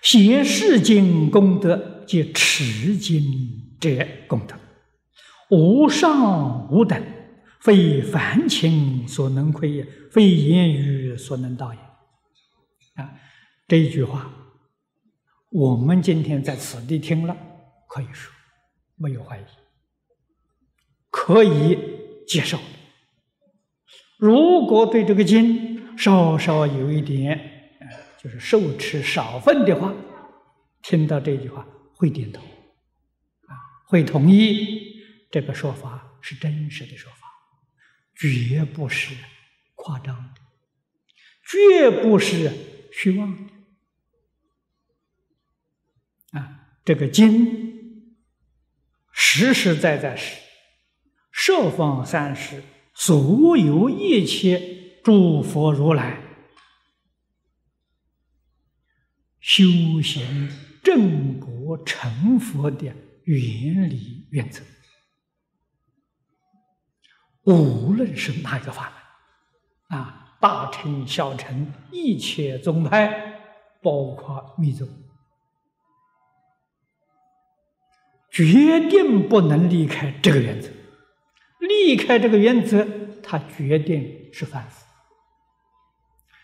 行世经功德及持经者功德，无上无等，非凡情所能窥也，非言语所能道也。啊，这一句话，我们今天在此地听了，可以说没有怀疑，可以接受。如果对这个经稍稍有一点，就是受持少分的话，听到这句话会点头，啊，会同意这个说法是真实的说法，绝不是夸张的，绝不是虚妄的，啊，这个经实实在在是十方三世。所有一切诸佛如来修行正果成佛的原理原则，无论是哪一个法门，啊，大乘小乘一切宗派，包括密宗，决定不能离开这个原则。避开这个原则，他决定是凡夫，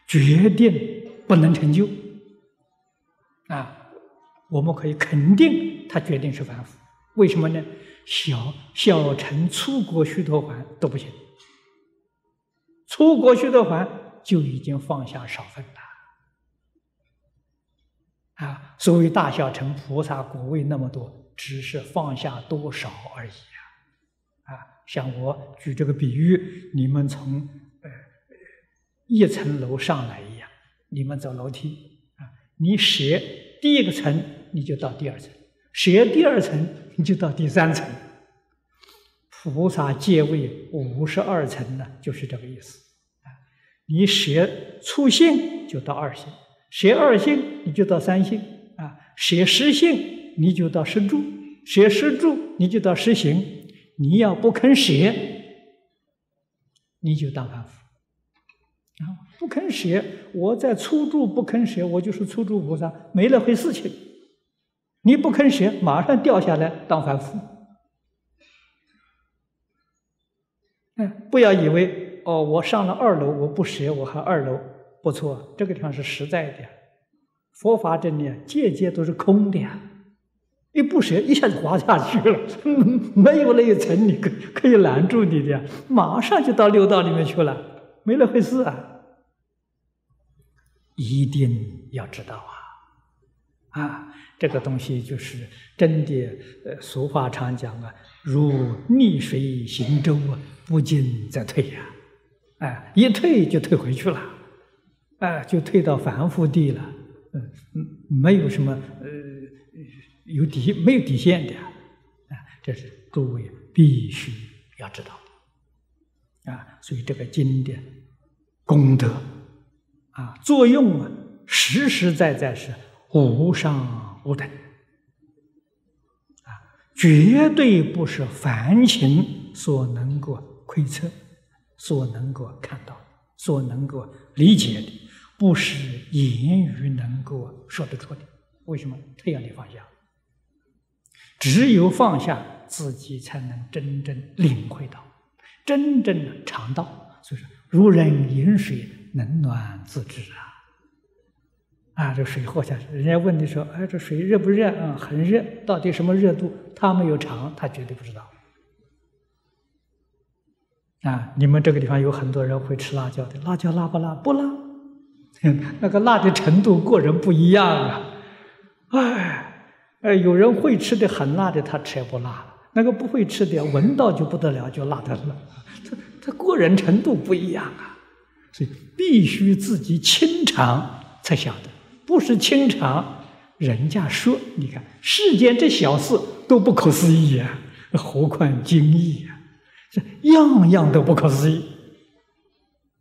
决定不能成就。啊，我们可以肯定，他决定是凡夫。为什么呢？小小乘出国须陀洹都不行，出国须陀洹就已经放下少分了。啊，所谓大小乘菩萨果位那么多，只是放下多少而已。啊像我举这个比喻，你们从呃一层楼上来一样，你们走楼梯啊，你学第一个层，你就到第二层；学第二层，你就到第三层。菩萨戒位五十二层呢，就是这个意思啊。你学初性就到二性，学二性你就到三性啊，学十性你就到十住，学十住你就到十行。你要不肯舍，你就当凡夫啊！不肯舍，我在初住不肯舍，我就是初住菩萨，没那回事情。你不肯舍，马上掉下来当凡夫。哎，不要以为哦，我上了二楼，我不舍，我还二楼，不错，这个地方是实在的。佛法真理，界界都是空的呀。一不舍，一下子滑下去了，没有那一层，你可可以拦住你的，马上就到六道里面去了，没那回事啊！一定要知道啊，啊，这个东西就是真的。呃，俗话常讲啊，如逆水行舟啊，不进则退呀，哎，一退就退回去了，哎，就退到凡夫地了，嗯嗯，没有什么呃。有底没有底线的啊？这是诸位必须要知道的啊！所以这个经典功德啊，作用啊，实实在在是无上无等啊，绝对不是凡情所能够窥测、所能够看到、所能够理解的，不是言语能够说得出的。为什么？这样的放下。只有放下自己，才能真正领会到，真正的尝到。所以说，如人饮水，冷暖自知啊！啊，这水喝下去，人家问你说：“哎，这水热不热？”啊，很热。到底什么热度？他没有尝，他绝对不知道。啊，你们这个地方有很多人会吃辣椒的，辣椒辣不辣？不辣。那个辣的程度，个人不一样啊。哎。哎，有人会吃的很辣的，他吃也不辣；那个不会吃的，闻到就不得了，就辣的了。他他过人程度不一样啊，所以必须自己亲尝才晓得。不是亲尝，人家说，你看世间这小事都不可思议啊，何况经义啊？这样样都不可思议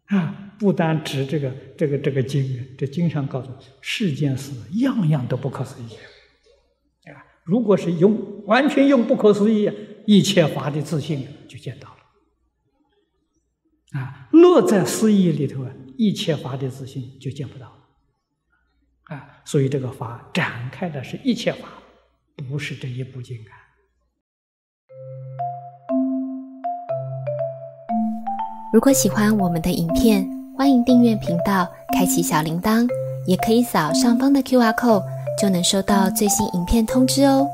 啊！不单指这个这个这个经，这经上告诉世间事样样都不可思议。如果是用完全用不可思议一切法的自信就见到了，啊，乐在思议里头啊，一切法的自信就见不到了，啊，所以这个法展开的是一切法，不是这一部经啊。如果喜欢我们的影片，欢迎订阅频道，开启小铃铛，也可以扫上方的 Q R code，就能收到最新影片通知哦。